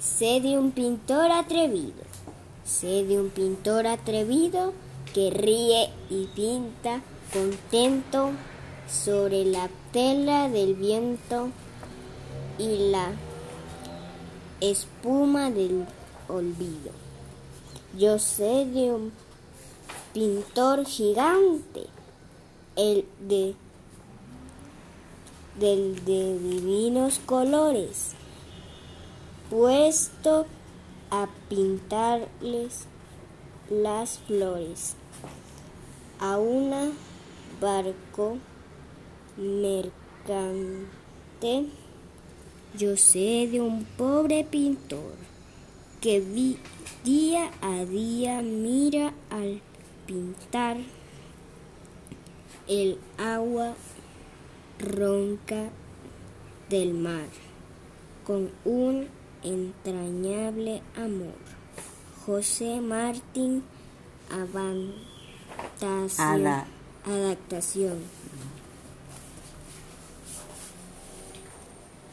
Sé de un pintor atrevido, sé de un pintor atrevido que ríe y pinta contento sobre la tela del viento y la espuma del olvido. Yo sé de un pintor gigante, el de del de divinos colores, puesto a pintarles las flores a una barco mercante. Yo sé de un pobre pintor que día a día mira al pintar el agua ronca del mar con un entrañable amor. José Martín Adaptación.